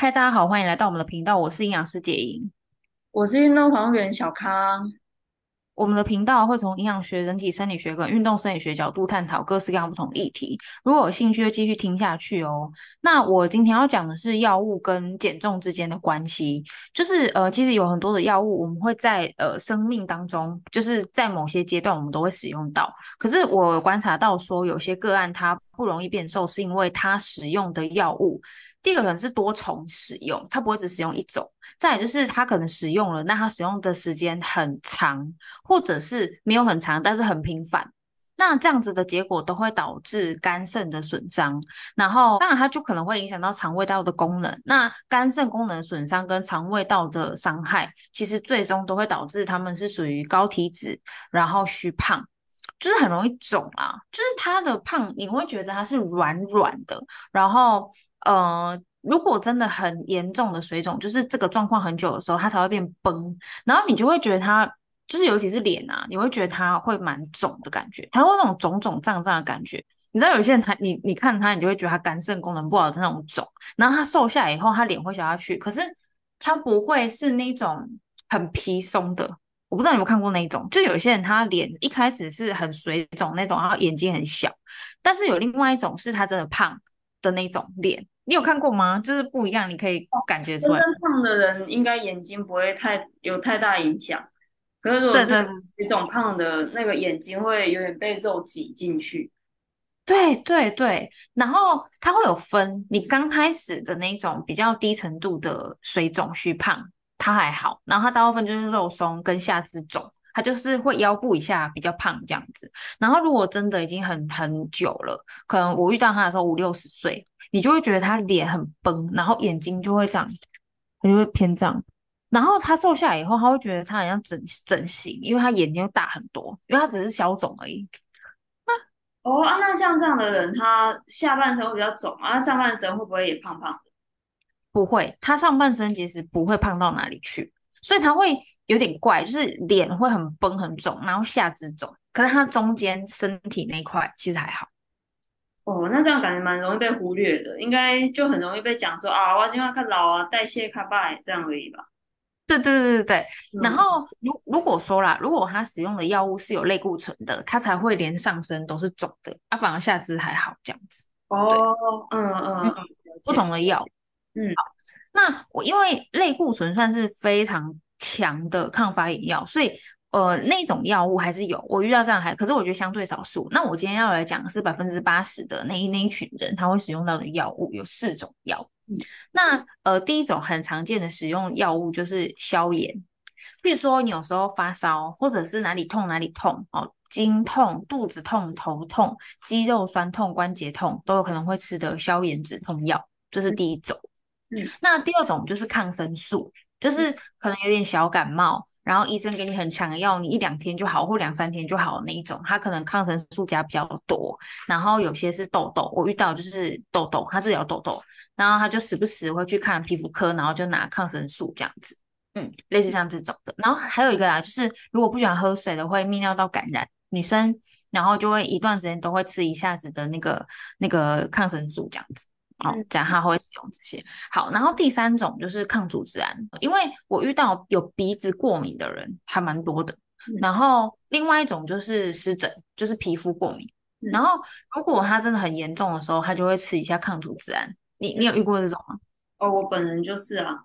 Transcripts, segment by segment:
嗨，大家好，欢迎来到我们的频道，我是营养师杰莹，我是运动防护员小康。我们的频道会从营养学、人体生理学跟运动生理学角度探讨各式各样不同的议题。如果有兴趣，就继续听下去哦。那我今天要讲的是药物跟减重之间的关系。就是呃，其实有很多的药物，我们会在呃生命当中，就是在某些阶段我们都会使用到。可是我观察到说，有些个案它不容易变瘦，是因为它使用的药物。第一个可能是多重使用，它不会只使用一种；再有就是它可能使用了，那它使用的时间很长，或者是没有很长，但是很频繁。那这样子的结果都会导致肝肾的损伤，然后当然它就可能会影响到肠胃道的功能。那肝肾功能损伤跟肠胃道的伤害，其实最终都会导致他们是属于高体脂，然后虚胖，就是很容易肿啊。就是它的胖，你会觉得它是软软的，然后。呃，如果真的很严重的水肿，就是这个状况很久的时候，它才会变崩，然后你就会觉得它，就是尤其是脸啊，你会觉得它会蛮肿的感觉，它会那种肿肿胀胀的感觉。你知道有些人他，你你看他，你就会觉得他肝肾功能不好的那种肿，然后他瘦下来以后，他脸会消下去，可是他不会是那种很皮松的。我不知道你有没有看过那一种，就有些人他脸一开始是很水肿那种，然后眼睛很小，但是有另外一种是他真的胖。的那种脸，你有看过吗？就是不一样，你可以感觉出来。胖的人应该眼睛不会太有太大影响，可是如果是水肿胖的，那个眼睛会有点被肉挤进去。对对对，然后它会有分，你刚开始的那种比较低程度的水肿虚胖，它还好，然后它大部分就是肉松跟下肢肿。他就是会腰部以下比较胖这样子，然后如果真的已经很很久了，可能我遇到他的时候五六十岁，你就会觉得他脸很崩，然后眼睛就会这样，他就会偏这样。然后他瘦下来以后，他会觉得他好像整整形，因为他眼睛又大很多，因为他只是消肿而已。哦啊，那像这样的人，他下半身会比较肿啊，上半身会不会也胖胖的？不会，他上半身其实不会胖到哪里去。所以他会有点怪，就是脸会很绷很肿，然后下肢肿，可是他中间身体那一块其实还好。哦，那这样感觉蛮容易被忽略的，应该就很容易被讲说啊，我今晚看老啊，代谢卡拜这样而已吧。对对对对对。嗯、然后如如果说啦，如果他使用的药物是有类固醇的，他才会连上身都是肿的，啊，反而下肢还好这样子。哦，嗯嗯嗯，不同的药，嗯。好那我因为类固醇算是非常强的抗发炎药，所以呃那种药物还是有，我遇到这样还，可是我觉得相对少数。那我今天要来讲的是百分之八十的那一那一群人他会使用到的药物有四种药。嗯、那呃第一种很常见的使用药物就是消炎，比如说你有时候发烧或者是哪里痛哪里痛哦，经痛、肚子痛、头痛、肌肉酸痛、关节痛都有可能会吃的消炎止痛药，这是第一种。嗯，那第二种就是抗生素，就是可能有点小感冒，然后医生给你很强的药，你一两天就好，或两三天就好那一种，它可能抗生素加比较多，然后有些是痘痘，我遇到就是痘痘，他治疗痘痘，然后他就时不时会去看皮肤科，然后就拿抗生素这样子，嗯，类似像这种的，然后还有一个啦，就是如果不喜欢喝水的，会泌尿道感染，女生，然后就会一段时间都会吃一下子的那个那个抗生素这样子。好，这样他会使用这些。好，然后第三种就是抗组织胺，因为我遇到有鼻子过敏的人还蛮多的。然后另外一种就是湿疹，就是皮肤过敏。然后如果他真的很严重的时候，他就会吃一下抗组织胺。你你有遇过这种吗？哦，我本人就是啊，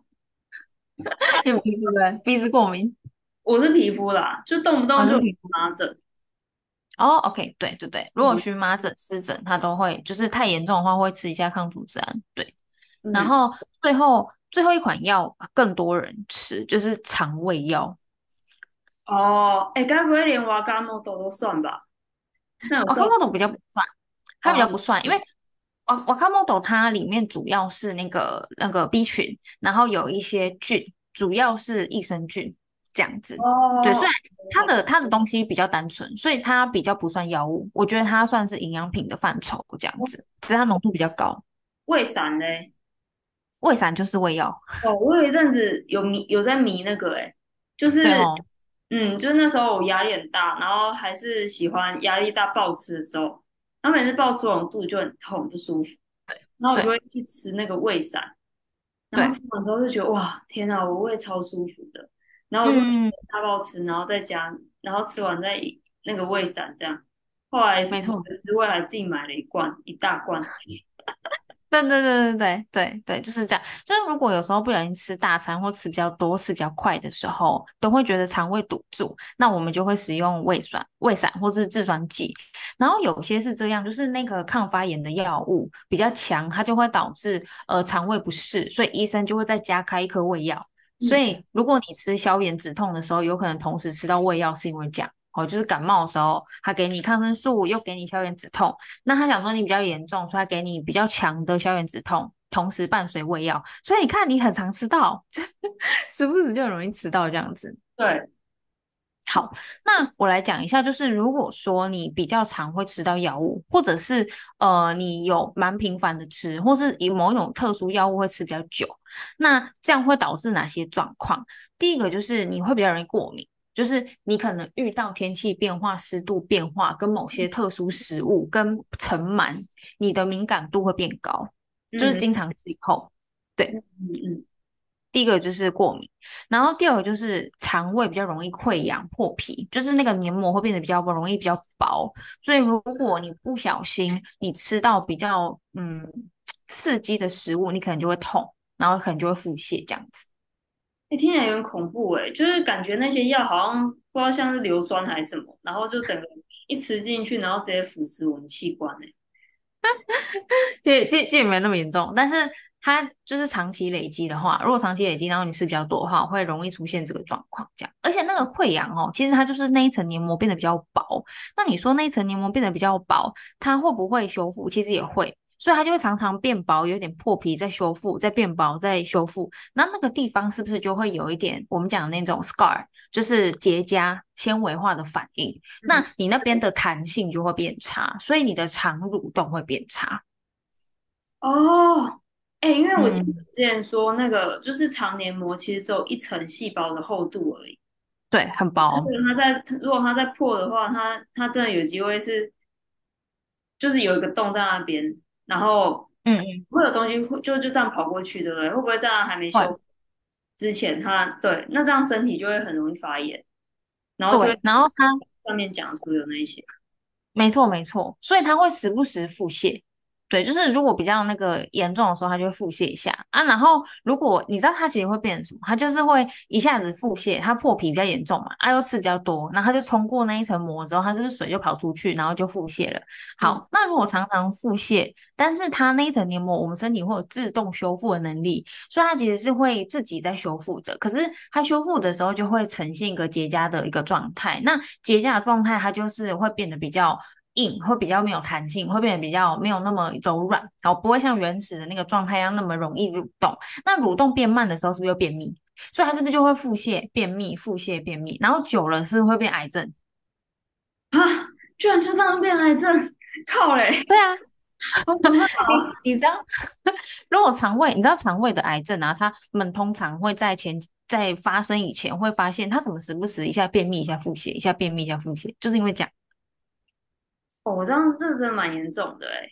有鼻子的鼻子过敏，我是皮肤啦，就动不动就荨麻疹。哦、oh，OK，对对对，如果荨麻疹、湿疹，它都会，就是太严重的话，会吃一下抗组织胺。对，嗯、然后最后最后一款药更多人吃，就是肠胃药。哦，哎，该不会连瓦卡莫多都算吧？瓦卡莫多比较不算，它比较不算，哦、因为瓦瓦卡莫多它里面主要是那个那个 B 群，然后有一些菌，主要是益生菌。这样子，哦、对，虽然它的它的东西比较单纯，所以它比较不算药物，我觉得它算是营养品的范畴，这样子，只是它浓度比较高。胃散呢？胃散就是胃药。哦，我有一阵子有迷有在迷那个，哎就是，哦、嗯，就是那时候我压力很大，然后还是喜欢压力大暴吃的时候，然后每次暴吃完肚子就很痛不舒服，对，然后我就会去吃那个胃散。然后吃完之后就觉得哇，天哪，我胃超舒服的。然后我就大爆吃，然后在家，然后吃完再那个胃散这样。后来没错，我还自己买了一罐，一大罐。对对对对对对对，就是这样。就是如果有时候不小心吃大餐或吃比较多、吃比较快的时候，都会觉得肠胃堵住，那我们就会使用胃酸、胃散或是制酸剂。然后有些是这样，就是那个抗发炎的药物比较强，它就会导致呃肠胃不适，所以医生就会再加开一颗胃药。所以如果你吃消炎止痛的时候，有可能同时吃到胃药，是因为这样。哦，就是感冒的时候，他给你抗生素，又给你消炎止痛。那他想说你比较严重，所以他给你比较强的消炎止痛，同时伴随胃药。所以你看，你很常吃到，时不时就很容易吃到这样子。对，好，那我来讲一下，就是如果说你比较常会吃到药物，或者是呃你有蛮频繁的吃，或是以某一种特殊药物会吃比较久，那这样会导致哪些状况？第一个就是你会比较容易过敏。就是你可能遇到天气变化、湿度变化，跟某些特殊食物跟尘螨，你的敏感度会变高。就是经常吃以后，对，嗯嗯。第一个就是过敏，然后第二个就是肠胃比较容易溃疡、破皮，就是那个黏膜会变得比较不容易、比较薄。所以如果你不小心你吃到比较嗯刺激的食物，你可能就会痛，然后可能就会腹泻这样子。欸、听起来有点恐怖哎、欸，就是感觉那些药好像不知道像是硫酸还是什么，然后就整个一吃进去，然后直接腐蚀我们器官哎、欸。这这这也没那么严重，但是它就是长期累积的话，如果长期累积，然后你吃比较多的话，会容易出现这个状况。这样，而且那个溃疡哦，其实它就是那一层黏膜变得比较薄。那你说那一层黏膜变得比较薄，它会不会修复？其实也会。所以它就会常常变薄，有点破皮，再修复，再变薄，再修复。那那个地方是不是就会有一点我们讲的那种 scar，就是结痂、纤维化的反应？嗯、那你那边的弹性就会变差，所以你的肠蠕动会变差。哦，哎、欸，因为我记得之前说那个就是肠黏膜其实只有一层细胞的厚度而已，对，很薄。它在如果它在破的话，它它真的有机会是就是有一个洞在那边。然后，嗯嗯，会有东西会就就这样跑过去，对不对？会不会这样还没修复之前它，它对，那这样身体就会很容易发炎，然后就然后它上面讲所有那一些，没错没错，所以它会时不时腹泻。对，就是如果比较那个严重的时候，它就会腹泻一下啊。然后如果你知道它其实会变成什么，它就是会一下子腹泻，它破皮比较严重嘛，啊又吃比较多，然后它就冲过那一层膜之后，它是不是水就跑出去，然后就腹泻了？好，嗯、那如果常常腹泻，但是它那一层黏膜，我们身体会有自动修复的能力，所以它其实是会自己在修复的。可是它修复的时候就会呈现一个结痂的一个状态，那结痂的状态它就是会变得比较。硬会比较没有弹性，会变得比较没有那么柔软，然后不会像原始的那个状态一样那么容易蠕动。那蠕动变慢的时候，是不是又便秘？所以它是不是就会腹泻、便秘、腹泻、便秘？然后久了是不是会变癌症啊？居然就这样变癌症？靠嘞！对啊，你你知道，如果肠胃，你知道肠胃的癌症啊，他们通常会在前在发生以前会发现，他怎么时不时一下便秘，一下腹泻，一下便秘，一下腹泻，就是因为这样。哦，我这样这真的蛮严重的哎，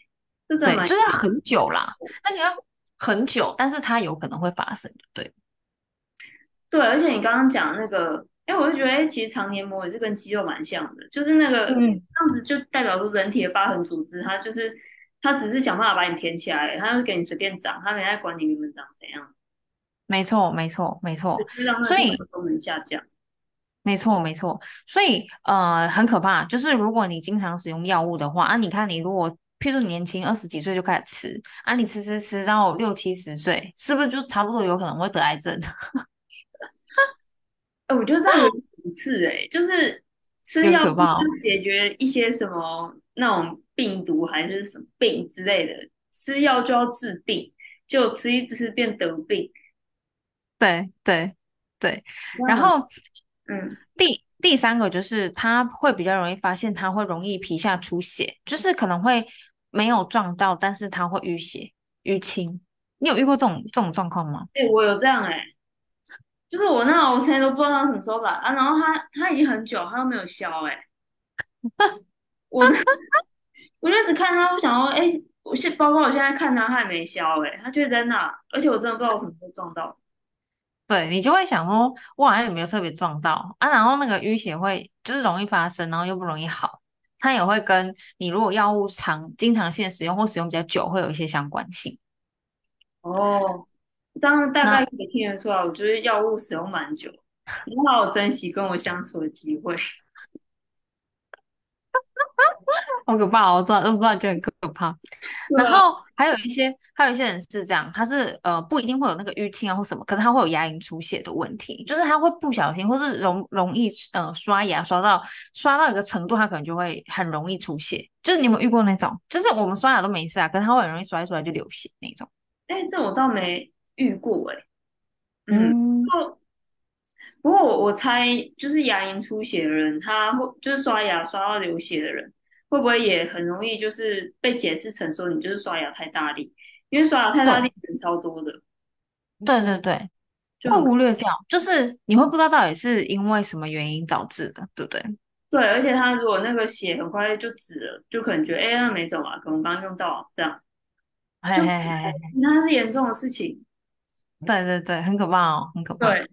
这真的就是要很久啦。那你要很久，但是它有可能会发生，对。对，而且你刚刚讲那个，哎，我就觉得，哎，其实肠黏膜也是跟肌肉蛮像的，就是那个、嗯、这样子就代表说人体的疤痕组织，它就是它只是想办法把你填起来，它会给你随便长，它没在管你原本长怎样。没错，没错，没错。所以功能下降。没错，没错，所以呃很可怕，就是如果你经常使用药物的话啊，你看你如果譬如年轻二十几岁就开始吃啊，你吃吃吃到六七十岁，是不是就差不多有可能会得癌症？哎，我觉得这样有五次哎，就是吃药解决一些什么那种病毒还是什么病之类的，吃药就要治病，就吃一次变得病。对对对，然后。嗯，第第三个就是他会比较容易发现，他会容易皮下出血，就是可能会没有撞到，但是他会淤血、淤青。你有遇过这种这种状况吗？哎、欸，我有这样哎、欸，就是我那我现在都不知道他什么时候来啊，然后他他已经很久，他都没有消哎、欸，我我就只看他，我想说，哎、欸，我现包括我现在看他，他也没消诶、欸，他就在那，而且我真的不知道我什么时候撞到。对，你就会想说，我好像有没有特别撞到啊？然后那个淤血会就是容易发生，然后又不容易好，它也会跟你如果药物长经常性使用或使用比较久，会有一些相关性。哦，当然大概可以听得出来，我觉得药物使用蛮久，你好好珍惜跟我相处的机会。好可怕哦！我突然都不知道，觉得很可怕。然后还有一些，还有一些人是这样，他是呃不一定会有那个淤青啊或什么，可是他会有牙龈出血的问题，就是他会不小心或是容容易呃刷牙刷到刷到一个程度，他可能就会很容易出血。就是你有没有遇过那种？就是我们刷牙都没事啊，可是他会很容易刷一刷就流血那种。哎，这我倒没遇过哎、欸。嗯。嗯不过我我猜，就是牙龈出血的人，他会就是刷牙刷到流血的人，会不会也很容易就是被解释成说你就是刷牙太大力？因为刷牙太大力人超多的。对对对，就会忽略掉，就是你会不知道到底是因为什么原因导致的，对不对？对，而且他如果那个血很快就止了，就可能觉得哎，那没什么，啊可能刚刚用到这样，嘿嘿嘿，那是严重的事情。对对对，很可怕哦，很可怕。对。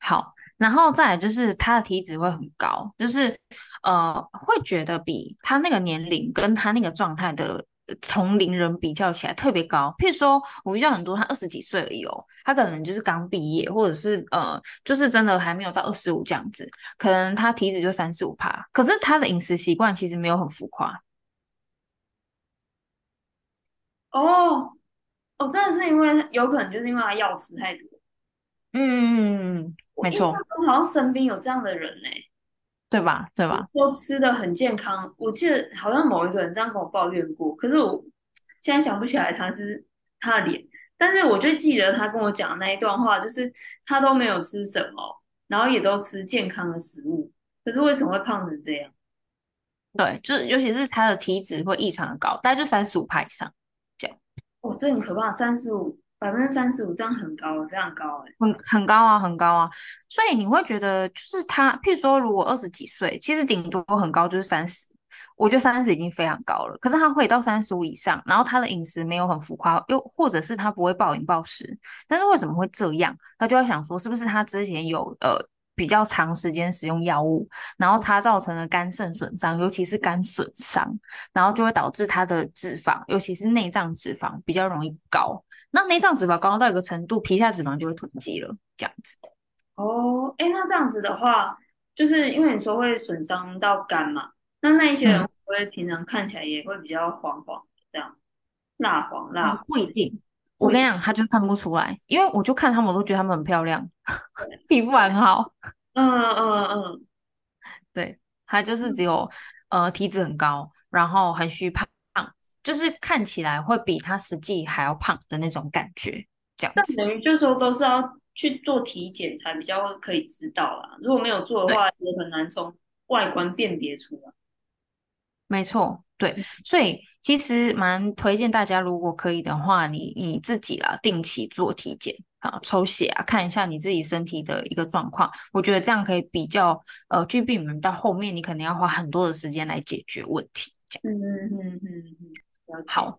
好，然后再来就是他的体脂会很高，就是呃会觉得比他那个年龄跟他那个状态的同龄人比较起来特别高。譬如说，我遇到很多他二十几岁而已哦，他可能就是刚毕业，或者是呃就是真的还没有到二十五这样子，可能他体脂就三十五趴，可是他的饮食习惯其实没有很浮夸。哦哦，真的是因为有可能就是因为他药吃太多。嗯嗯嗯。没错，好像身边有这样的人呢、欸，对吧？对吧？都吃的很健康，我记得好像某一个人这样跟我抱怨过，可是我现在想不起来他是他的脸，但是我就记得他跟我讲的那一段话，就是他都没有吃什么，然后也都吃健康的食物，可是为什么会胖成这样？对，就是尤其是他的体脂会异常的高，大概就三十五趴以上这样。哦，这很可怕，三十五。百分之三十五，这样很高，非常高，哎，很很高啊，很高啊。所以你会觉得，就是他，譬如说，如果二十几岁，其实顶多很高就是三十，我觉得三十已经非常高了。可是他会到三十五以上，然后他的饮食没有很浮夸，又或者是他不会暴饮暴食，但是为什么会这样？他就要想说，是不是他之前有呃比较长时间使用药物，然后他造成了肝肾损伤，尤其是肝损伤，然后就会导致他的脂肪，尤其是内脏脂肪比较容易高。那内脏脂肪高到一个程度，皮下脂肪就会囤积了，这样子。哦，哎，那这样子的话，就是因为你说会损伤到肝嘛，那那一些人会不会平常看起来也会比较黄黄这样，蜡黄蜡黄？不一定，我跟你讲，他就看不出来，因为我就看他们，我都觉得他们很漂亮，皮肤很好。嗯嗯嗯，对，他就是只有呃体脂很高，然后很虚胖。就是看起来会比他实际还要胖的那种感觉，这样子。等于就是说都是要去做体检才比较可以知道啦。如果没有做的话，也很难从外观辨别出来。没错，对，所以其实蛮推荐大家，如果可以的话，你你自己啦，定期做体检啊，抽血啊，看一下你自己身体的一个状况。我觉得这样可以比较呃，去避免到后面你可能要花很多的时间来解决问题。这样。嗯嗯嗯嗯嗯。好，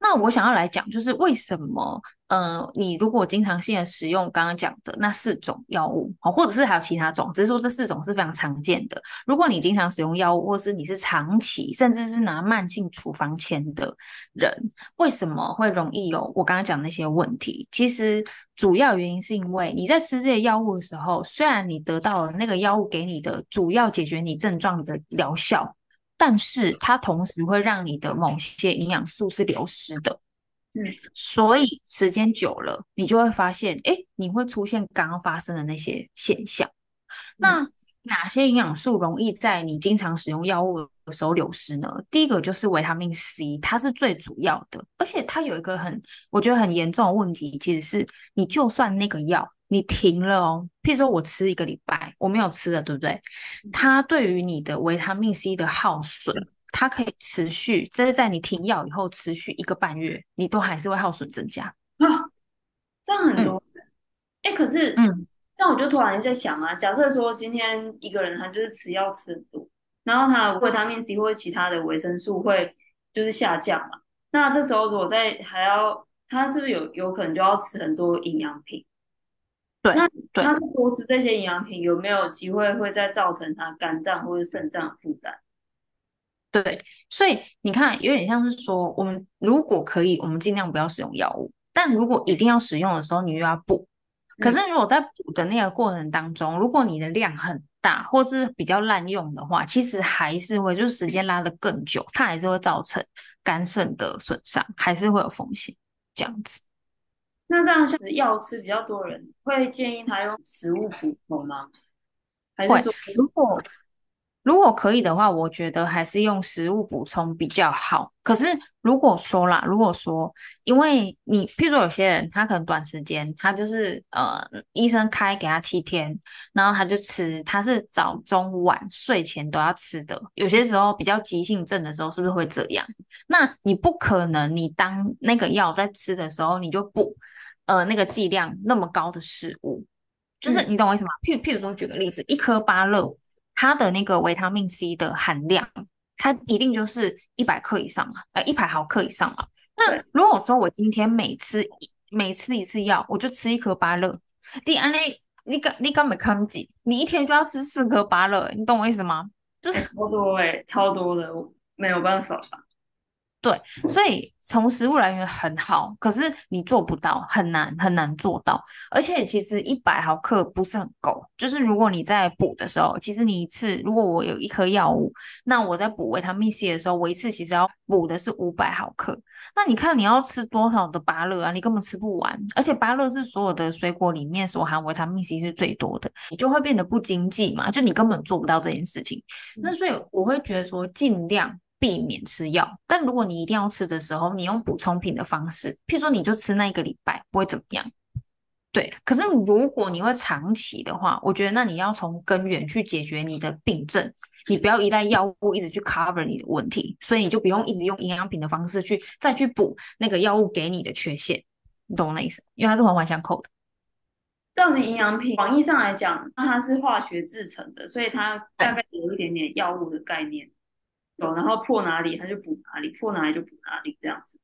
那我想要来讲，就是为什么，呃，你如果经常性的使用刚刚讲的那四种药物，哦，或者是还有其他种，只是说这四种是非常常见的。如果你经常使用药物，或是你是长期，甚至是拿慢性处方签的人，为什么会容易有我刚刚讲那些问题？其实主要原因是因为你在吃这些药物的时候，虽然你得到了那个药物给你的主要解决你症状的疗效。但是它同时会让你的某些营养素是流失的，嗯，所以时间久了，你就会发现，哎，你会出现刚刚发生的那些现象。那哪些营养素容易在你经常使用药物的时候流失呢？第一个就是维他命 C，它是最主要的，而且它有一个很，我觉得很严重的问题，其实是你就算那个药。你停了哦，譬如说我吃一个礼拜，我没有吃了，对不对？它对于你的维他命 C 的耗损，它可以持续，这是在你停药以后持续一个半月，你都还是会耗损增加啊，这样很多。哎、嗯，可是，嗯，这样我就突然在想啊，假设说今天一个人他就是吃药吃很多，然后他维他命 C 或者其他的维生素会就是下降嘛，那这时候如果在还要，他是不是有有可能就要吃很多营养品？对，那他是多吃这些营养品，有没有机会会再造成他肝脏或者肾脏负担？对，所以你看，有点像是说，我们如果可以，我们尽量不要使用药物；但如果一定要使用的时候，你又要补。可是如果在补的那个过程当中，如果你的量很大，或是比较滥用的话，其实还是会，就是时间拉得更久，它还是会造成肝肾的损伤，还是会有风险这样子。那这样像是药吃比较多人，会建议他用食物补充吗？还是说如果？如果可以的话，我觉得还是用食物补充比较好。可是如果说啦，如果说因为你，譬如说有些人他可能短时间，他就是呃医生开给他七天，然后他就吃，他是早中晚睡前都要吃的。有些时候比较急性症的时候，是不是会这样？那你不可能，你当那个药在吃的时候，你就补呃那个剂量那么高的食物，就是你懂我意思吗？譬譬如说举个例子，一颗芭乐。它的那个维他命 C 的含量，它一定就是一百克以上嘛，呃，一百毫克以上嘛。那如果说我今天每吃每吃一次药，我就吃一颗芭乐，你安内你刚你刚没看紧，你一天就要吃四颗芭乐，你懂我意思吗？就是超多哎、欸，超多的，我没有办法吧。对，所以从食物来源很好，可是你做不到，很难很难做到。而且其实一百毫克不是很够，就是如果你在补的时候，其实你一次如果我有一颗药物，那我在补维他命 C 的时候，我一次其实要补的是五百毫克。那你看你要吃多少的芭乐啊？你根本吃不完。而且芭乐是所有的水果里面所含维他命 C 是最多的，你就会变得不经济嘛，就你根本做不到这件事情。那所以我会觉得说尽量。避免吃药，但如果你一定要吃的时候，你用补充品的方式，譬如说你就吃那一个礼拜，不会怎么样。对，可是如果你会长期的话，我觉得那你要从根源去解决你的病症，你不要依赖药物一直去 cover 你的问题，所以你就不用一直用营养品的方式去再去补那个药物给你的缺陷，你懂我那意思？因为它是环环相扣的。这样子营养品，广义上来讲，那它是化学制成的，所以它大概有一点点药物的概念。有，然后破哪里他就补哪里，破哪里就补哪里，这样子。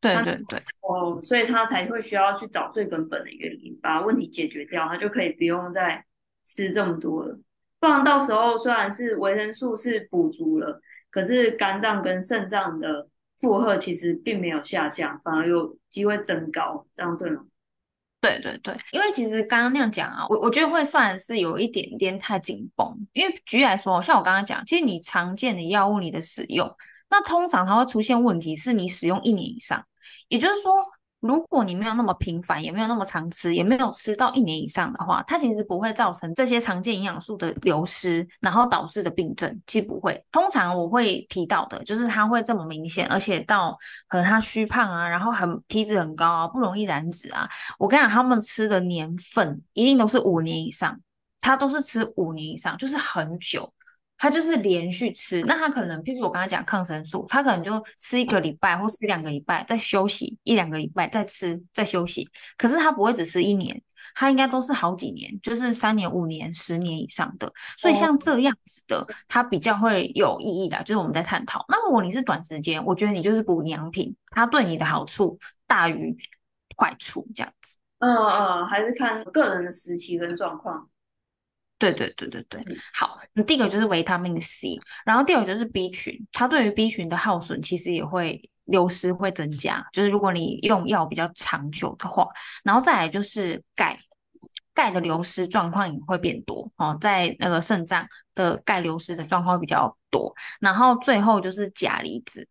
对对对。哦，所以他才会需要去找最根本的原因，把问题解决掉，他就可以不用再吃这么多了。不然到时候虽然是维生素是补足了，可是肝脏跟肾脏的负荷其实并没有下降，反而有机会增高，这样对吗？对对对，因为其实刚刚那样讲啊，我我觉得会算是有一点点太紧绷。因为举例来说，像我刚刚讲，其实你常见的药物你的使用，那通常它会出现问题是你使用一年以上，也就是说。如果你没有那么频繁，也没有那么常吃，也没有吃到一年以上的话，它其实不会造成这些常见营养素的流失，然后导致的病症，其实不会。通常我会提到的就是它会这么明显，而且到可能他虚胖啊，然后很体脂很高啊，不容易燃脂啊。我跟你讲，他们吃的年份一定都是五年以上，他都是吃五年以上，就是很久。他就是连续吃，那他可能，譬如我刚才讲抗生素，他可能就吃一个礼拜或是一两个礼拜，再休息一两个礼拜，再吃再休息。可是他不会只吃一年，他应该都是好几年，就是三年、五年、十年以上的。所以像这样子的，它比较会有意义的，就是我们在探讨。那如果你是短时间，我觉得你就是补营养品，它对你的好处大于坏处，这样子。嗯嗯，还是看个人的时期跟状况。对对对对对，好，那第一个就是维他命 C，然后第二个就是 B 群，它对于 B 群的耗损其实也会流失会增加，就是如果你用药比较长久的话，然后再来就是钙，钙的流失状况也会变多哦，在那个肾脏的钙流失的状况比较多，然后最后就是钾离子，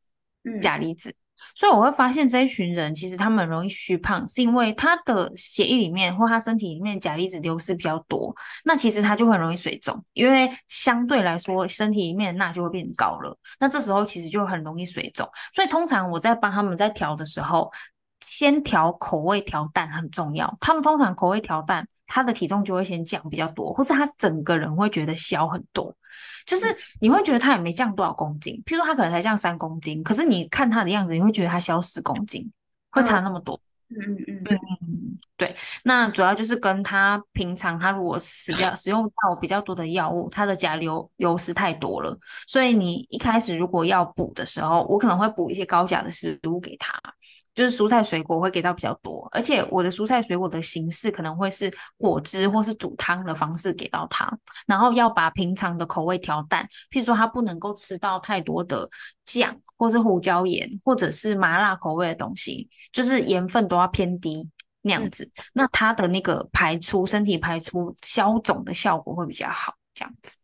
钾离子。所以我会发现这一群人其实他们容易虚胖，是因为他的血液里面或他身体里面钾离子流失比较多，那其实他就很容易水肿，因为相对来说身体里面钠就会变高了，那这时候其实就很容易水肿。所以通常我在帮他们在调的时候，先调口味调淡很重要。他们通常口味调淡，他的体重就会先降比较多，或是他整个人会觉得消很多。就是你会觉得他也没降多少公斤，譬如说他可能才降三公斤，可是你看他的样子，你会觉得他消十公斤，会差那么多。嗯嗯嗯嗯，对，那主要就是跟他平常他如果使比较使用到比较多的药物，他的钾流流失太多了，所以你一开始如果要补的时候，我可能会补一些高钾的食物给他。就是蔬菜水果会给到比较多，而且我的蔬菜水果的形式可能会是果汁或是煮汤的方式给到他，然后要把平常的口味调淡，譬如说他不能够吃到太多的酱或是胡椒盐或者是麻辣口味的东西，就是盐分都要偏低那样子，那他的那个排出身体排出消肿的效果会比较好，这样子。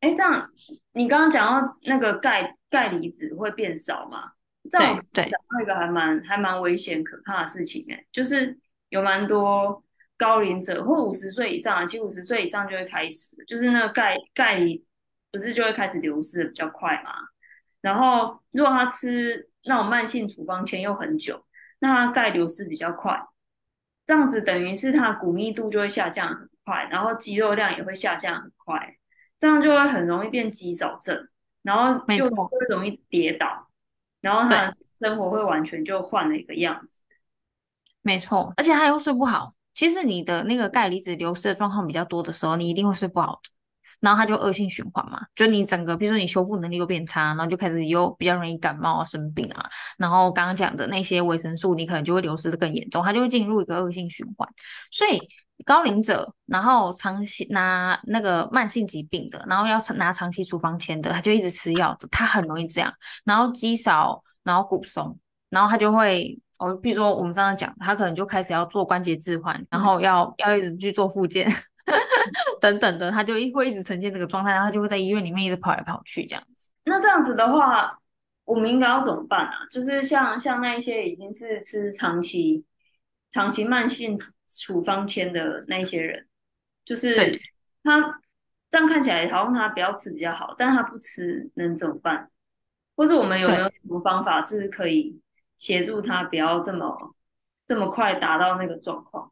哎，这样你刚刚讲到那个钙钙离子会变少吗？这样对，讲到一个还蛮还蛮危险可怕的事情哎，就是有蛮多高龄者或五十岁以上啊，其实五十岁以上就会开始，就是那个钙钙不是就会开始流失的比较快嘛。然后如果他吃那种慢性处方签又很久，那他钙流失比较快，这样子等于是他骨密度就会下降很快，然后肌肉量也会下降很快，这样就会很容易变肌少症，然后就会容易跌倒。然后他的生活会完全就换了一个样子，没错，而且他又睡不好。其实你的那个钙离子流失的状况比较多的时候，你一定会睡不好的。然后他就恶性循环嘛，就你整个，比如说你修复能力又变差，然后就开始又比较容易感冒啊、生病啊。然后刚刚讲的那些维生素，你可能就会流失的更严重，它就会进入一个恶性循环。所以高龄者，然后长期拿那个慢性疾病的，然后要拿长期处方签的，他就一直吃药的，他很容易这样。然后肌少，然后骨松，然后他就会，哦，比如说我们刚刚讲，他可能就开始要做关节置换，然后要要一直去做复健。等等的，他就会一直呈现这个状态，然后他就会在医院里面一直跑来跑去这样子。那这样子的话，我们应该要怎么办啊？就是像像那一些已经是吃长期、长期慢性处方签的那一些人，就是他这样看起来好像他不要吃比较好，但他不吃能怎么办？或者我们有没有什么方法是可以协助他不要这么这么快达到那个状况？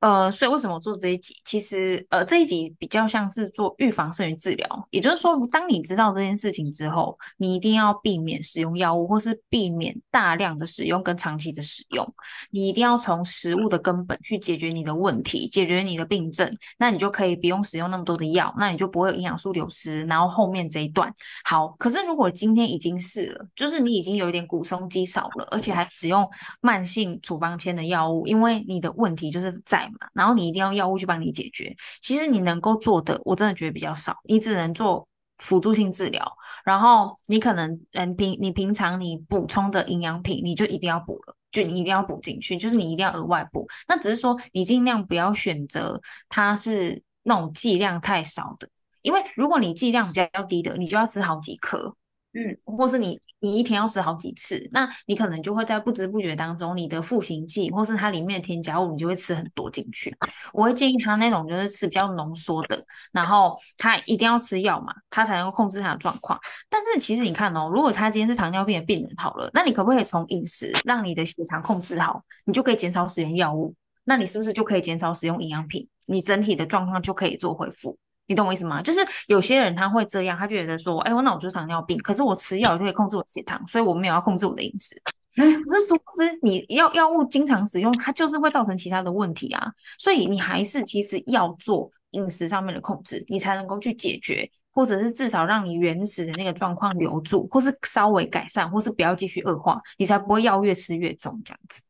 呃，所以为什么做这一集？其实，呃，这一集比较像是做预防胜于治疗。也就是说，当你知道这件事情之后，你一定要避免使用药物，或是避免大量的使用跟长期的使用。你一定要从食物的根本去解决你的问题，解决你的病症，那你就可以不用使用那么多的药，那你就不会有营养素流失。然后后面这一段好，可是如果今天已经是了，就是你已经有一点骨松肌少了，而且还使用慢性处方签的药物，因为你的问题就是在。然后你一定要药物去帮你解决。其实你能够做的，我真的觉得比较少。你只能做辅助性治疗，然后你可能嗯平你平常你补充的营养品，你就一定要补了，就你一定要补进去，就是你一定要额外补。那只是说你尽量不要选择它是那种剂量太少的，因为如果你剂量比较低的，你就要吃好几颗。嗯，或是你你一天要吃好几次，那你可能就会在不知不觉当中，你的赋形剂或是它里面的添加物，你就会吃很多进去。我会建议他那种就是吃比较浓缩的，然后他一定要吃药嘛，他才能够控制他的状况。但是其实你看哦，如果他今天是糖尿病的病人好了，那你可不可以从饮食让你的血糖控制好，你就可以减少使用药物，那你是不是就可以减少使用营养品？你整体的状况就可以做恢复。你懂我意思吗？就是有些人他会这样，他就觉得说，哎，我那我就是糖尿病，可是我吃药就可以控制我血糖，所以我没有要控制我的饮食。可是殊不知，你药药物经常使用，它就是会造成其他的问题啊。所以你还是其实要做饮食上面的控制，你才能够去解决，或者是至少让你原始的那个状况留住，或是稍微改善，或是不要继续恶化，你才不会药越吃越重这样子。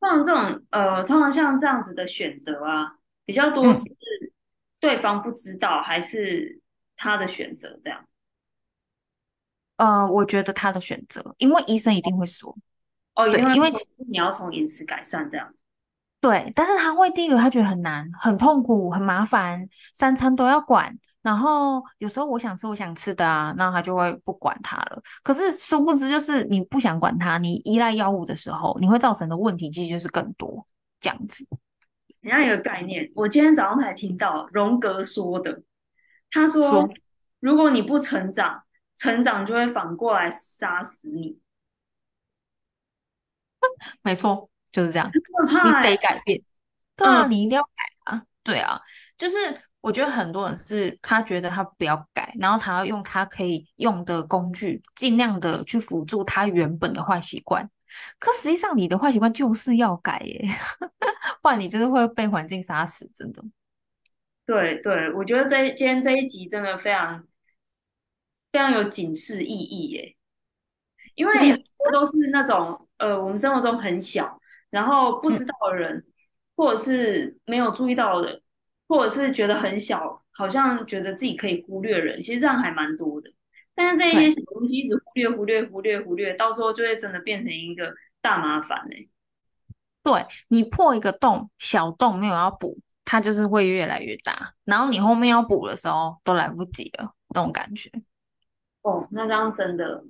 像这种呃，通常像这样子的选择啊，比较多是。嗯对方不知道还是他的选择这样？呃，我觉得他的选择，因为医生一定会说，哦，对，因为你要从饮食改善这样。对，但是他会第一个，他觉得很难、很痛苦、很麻烦，三餐都要管，然后有时候我想吃我想吃的啊，那他就会不管他了。可是殊不知，就是你不想管他，你依赖药物的时候，你会造成的问题其实就是更多这样子。你要一个概念，我今天早上才听到荣格说的。他说，说：“如果你不成长，成长就会反过来杀死你。”没错，就是这样。你得改变。对啊，你一定要改啊！对啊，就是我觉得很多人是他觉得他不要改，然后他要用他可以用的工具，尽量的去辅助他原本的坏习惯。可实际上你的坏习惯就是要改耶，不然你就是会被环境杀死，真的。对对，我觉得这今天这一集真的非常非常有警示意义耶，因为都是那种呃，我们生活中很小，然后不知道的人，嗯、或者是没有注意到的人，或者是觉得很小，好像觉得自己可以忽略的人，其实这样还蛮多的。但是这一些小东西一直忽略、忽略、忽略、忽略，到时候就会真的变成一个大麻烦呢。对，你破一个洞，小洞没有要补。它就是会越来越大，然后你后面要补的时候都来不及了，那种感觉。哦，那这样真的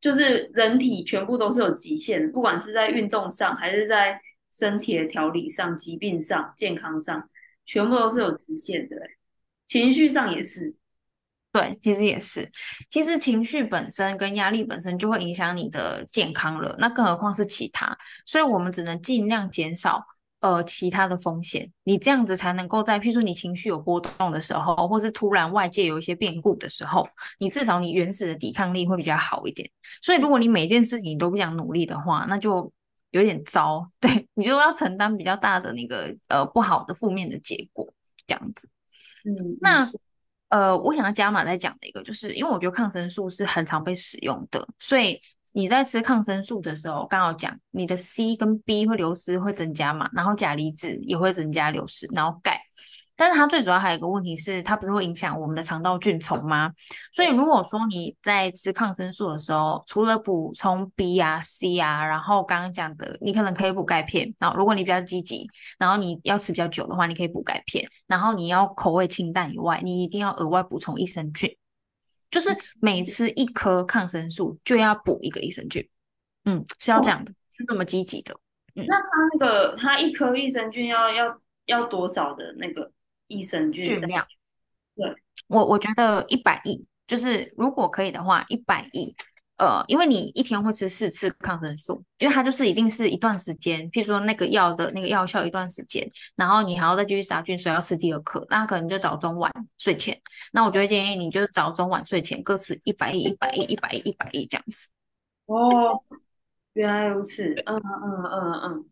就是人体全部都是有极限的，不管是在运动上，还是在身体的调理上、疾病上、健康上，全部都是有极限的。情绪上也是。对，其实也是。其实情绪本身跟压力本身就会影响你的健康了，那更何况是其他，所以我们只能尽量减少。呃，其他的风险，你这样子才能够在，譬如说你情绪有波动的时候，或是突然外界有一些变故的时候，你至少你原始的抵抗力会比较好一点。所以，如果你每件事情你都不想努力的话，那就有点糟，对，你就要承担比较大的那个呃不好的负面的结果，这样子。嗯，那呃，我想要加码再讲的一个，就是因为我觉得抗生素是很常被使用的，所以。你在吃抗生素的时候，刚好讲你的 C 跟 B 会流失会增加嘛，然后钾离子也会增加流失，然后钙，但是它最主要还有一个问题是，它不是会影响我们的肠道菌丛吗？所以如果说你在吃抗生素的时候，除了补充 B 啊、C 啊，然后刚刚讲的，你可能可以补钙片，然后如果你比较积极，然后你要吃比较久的话，你可以补钙片，然后你要口味清淡以外，你一定要额外补充益生菌。就是每吃一颗抗生素就要补一个益生菌，嗯，是要这样的，哦、是这么积极的。嗯，那它那个它一颗益生菌要要要多少的那个益生菌菌量？对，我我觉得一百亿，就是如果可以的话，一百亿。呃，因为你一天会吃四次抗生素，因为它就是一定是一段时间，譬如说那个药的那个药效一段时间，然后你还要再继续杀菌，所以要吃第二颗，那可能就早中晚睡前。那我就会建议你就早中晚睡前各吃一百亿、一百亿、一百亿、一百亿这样子。哦，原来如此，嗯嗯嗯嗯，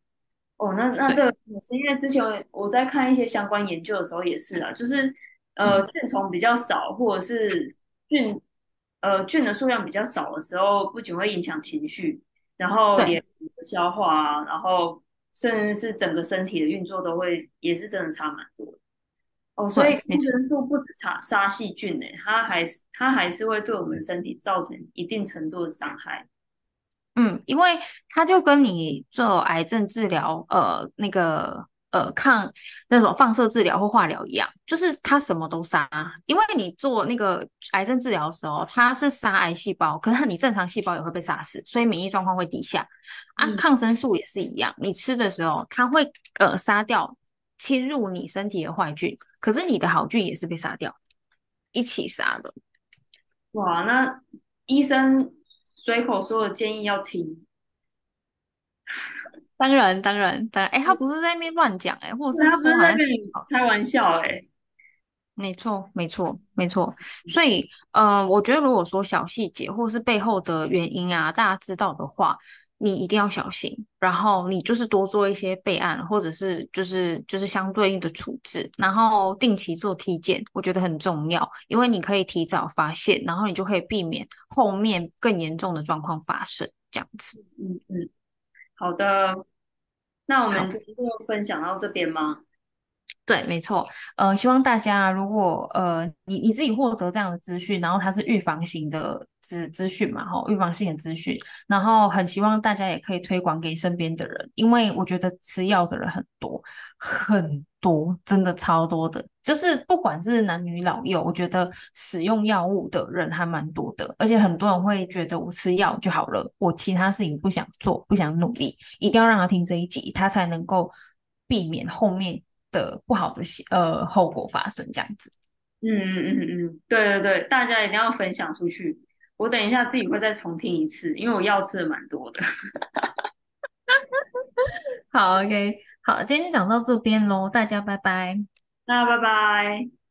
哦，那那这个也是因为之前我在看一些相关研究的时候也是啊，就是呃菌虫比较少，或者是菌。呃，菌的数量比较少的时候，不仅会影响情绪，然后连消化啊，然后甚至是整个身体的运作都会，也是真的差蛮多的。哦，所以抗生素不止杀杀细菌呢，它还是它还是会对我们身体造成一定程度的伤害。嗯，因为它就跟你做癌症治疗，呃，那个。呃，抗那种放射治疗或化疗一样，就是它什么都杀。因为你做那个癌症治疗的时候，它是杀癌细胞，可是你正常细胞也会被杀死，所以免疫状况会低下。啊，嗯、抗生素也是一样，你吃的时候，它会呃杀掉侵入你身体的坏菌，可是你的好菌也是被杀掉，一起杀的。哇，那医生随口说的建议要听。当然，当然，当然，哎，他不是在那边乱讲，哎，或者是他不是在跟你开玩笑，哎，没错，没错，没错。所以，嗯、呃，我觉得如果说小细节或是背后的原因啊，大家知道的话，你一定要小心。然后你就是多做一些备案，或者是就是就是相对应的处置，然后定期做体检，我觉得很重要，因为你可以提早发现，然后你就可以避免后面更严重的状况发生。这样子，嗯嗯，好的。那我们就分享到这边吗？对，没错。呃，希望大家如果呃你你自己获得这样的资讯，然后它是预防型的资资讯嘛，哈，预防性的资讯，然后很希望大家也可以推广给身边的人，因为我觉得吃药的人很多很多，真的超多的，就是不管是男女老幼，我觉得使用药物的人还蛮多的，而且很多人会觉得我吃药就好了，我其他事情不想做，不想努力，一定要让他听这一集，他才能够避免后面。的不好的呃后果发生这样子，嗯嗯嗯嗯，对对对，大家一定要分享出去。我等一下自己会再重听一次，因为我药吃的蛮多的。好，OK，好，今天就讲到这边喽，大家拜拜，大家拜拜。